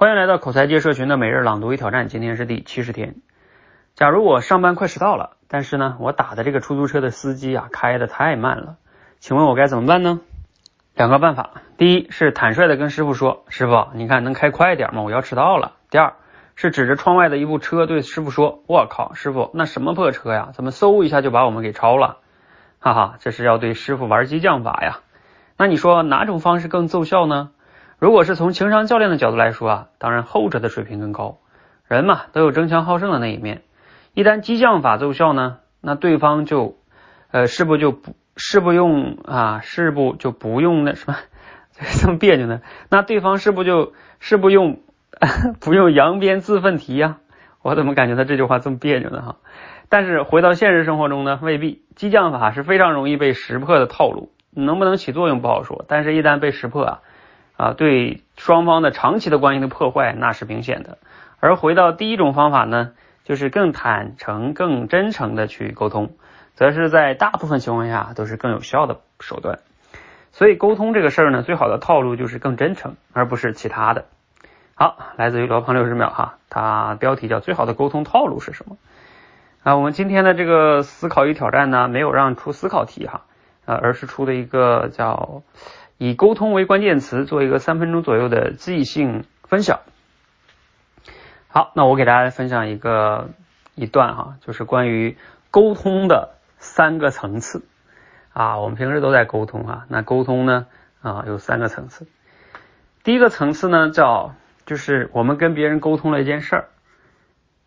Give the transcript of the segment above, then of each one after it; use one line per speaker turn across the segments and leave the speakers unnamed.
欢迎来到口才界社群的每日朗读与挑战，今天是第七十天。假如我上班快迟到了，但是呢，我打的这个出租车的司机啊开的太慢了，请问我该怎么办呢？两个办法，第一是坦率的跟师傅说，师傅，你看能开快点吗？我要迟到了。第二是指着窗外的一部车对师傅说，我靠，师傅那什么破车呀？怎么嗖一下就把我们给超了？哈哈，这是要对师傅玩激将法呀。那你说哪种方式更奏效呢？如果是从情商教练的角度来说啊，当然后者的水平更高。人嘛都有争强好胜的那一面，一旦激将法奏效呢，那对方就呃是不就不是不用啊是不就不用那什么 这么别扭呢？那对方是不就是不用 不用扬鞭自奋蹄呀？我怎么感觉他这句话这么别扭呢？哈，但是回到现实生活中呢，未必激将法是非常容易被识破的套路。能不能起作用不好说，但是，一旦被识破啊，啊，对双方的长期的关系的破坏那是明显的。而回到第一种方法呢，就是更坦诚、更真诚的去沟通，则是在大部分情况下都是更有效的手段。所以，沟通这个事儿呢，最好的套路就是更真诚，而不是其他的。好，来自于罗胖六十秒哈，它标题叫“最好的沟通套路是什么”。啊，我们今天的这个思考与挑战呢，没有让出思考题哈。啊，而是出的一个叫以沟通为关键词，做一个三分钟左右的即兴分享。好，那我给大家分享一个一段哈，就是关于沟通的三个层次啊。我们平时都在沟通啊，那沟通呢啊有三个层次。第一个层次呢叫就是我们跟别人沟通了一件事儿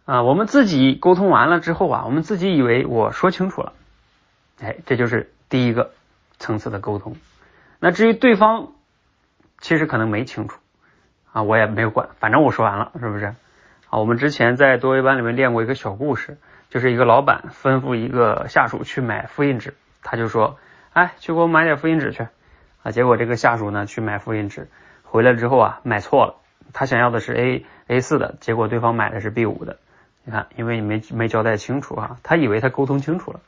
啊，我们自己沟通完了之后啊，我们自己以为我说清楚了，哎，这就是。第一个层次的沟通，那至于对方其实可能没清楚啊，我也没有管，反正我说完了，是不是？啊，我们之前在多维班里面练过一个小故事，就是一个老板吩咐一个下属去买复印纸，他就说，哎，去给我买点复印纸去啊。结果这个下属呢去买复印纸，回来之后啊买错了，他想要的是 A A 四的，结果对方买的是 B 五的。你看，因为你没没交代清楚啊，他以为他沟通清楚了。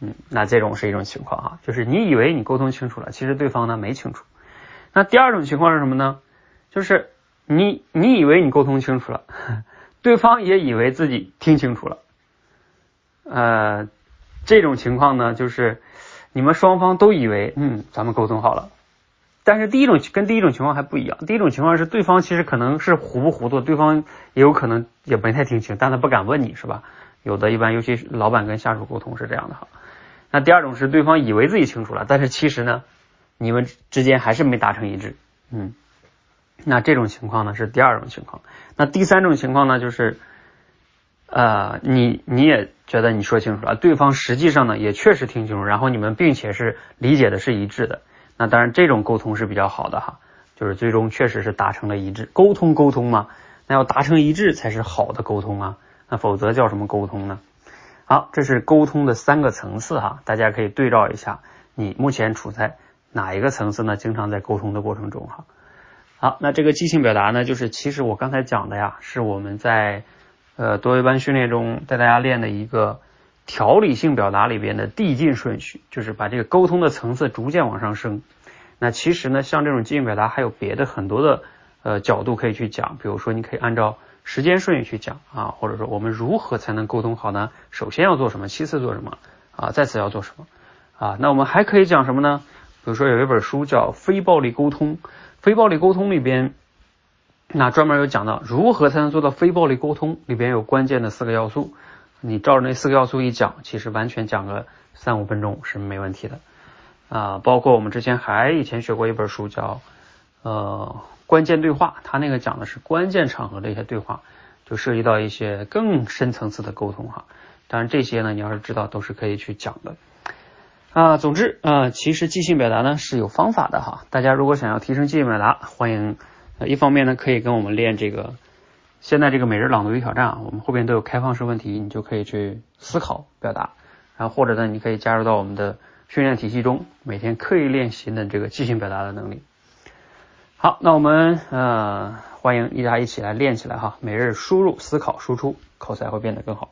嗯，那这种是一种情况哈，就是你以为你沟通清楚了，其实对方呢没清楚。那第二种情况是什么呢？就是你你以为你沟通清楚了，对方也以为自己听清楚了。呃，这种情况呢，就是你们双方都以为嗯咱们沟通好了，但是第一种跟第一种情况还不一样。第一种情况是对方其实可能是糊不糊涂，对方也有可能也没太听清，但他不敢问你是吧？有的一般，尤其是老板跟下属沟通是这样的哈。那第二种是对方以为自己清楚了，但是其实呢，你们之间还是没达成一致，嗯，那这种情况呢是第二种情况。那第三种情况呢就是，呃，你你也觉得你说清楚了，对方实际上呢也确实听清楚，然后你们并且是理解的是一致的。那当然这种沟通是比较好的哈，就是最终确实是达成了一致。沟通沟通嘛，那要达成一致才是好的沟通啊，那否则叫什么沟通呢？好，这是沟通的三个层次哈，大家可以对照一下，你目前处在哪一个层次呢？经常在沟通的过程中哈。好，那这个即兴表达呢，就是其实我刚才讲的呀，是我们在呃多维班训练中带大家练的一个条理性表达里边的递进顺序，就是把这个沟通的层次逐渐往上升。那其实呢，像这种即兴表达还有别的很多的呃角度可以去讲，比如说你可以按照。时间顺序去讲啊，或者说我们如何才能沟通好呢？首先要做什么？其次做什么？啊，再次要做什么？啊，那我们还可以讲什么呢？比如说有一本书叫《非暴力沟通》，非暴力沟通里边，那专门有讲到如何才能做到非暴力沟通，里边有关键的四个要素。你照着那四个要素一讲，其实完全讲个三五分钟是没问题的啊。包括我们之前还以前学过一本书叫呃。关键对话，他那个讲的是关键场合的一些对话，就涉及到一些更深层次的沟通哈。当然这些呢，你要是知道都是可以去讲的啊。总之啊，其实即兴表达呢是有方法的哈。大家如果想要提升即兴表达，欢迎呃一方面呢可以跟我们练这个现在这个每日朗读与挑战啊，我们后边都有开放式问题，你就可以去思考表达。然后或者呢，你可以加入到我们的训练体系中，每天刻意练习的这个即兴表达的能力。好，那我们呃欢迎大家一起来练起来哈，每日输入、思考、输出，口才会变得更好。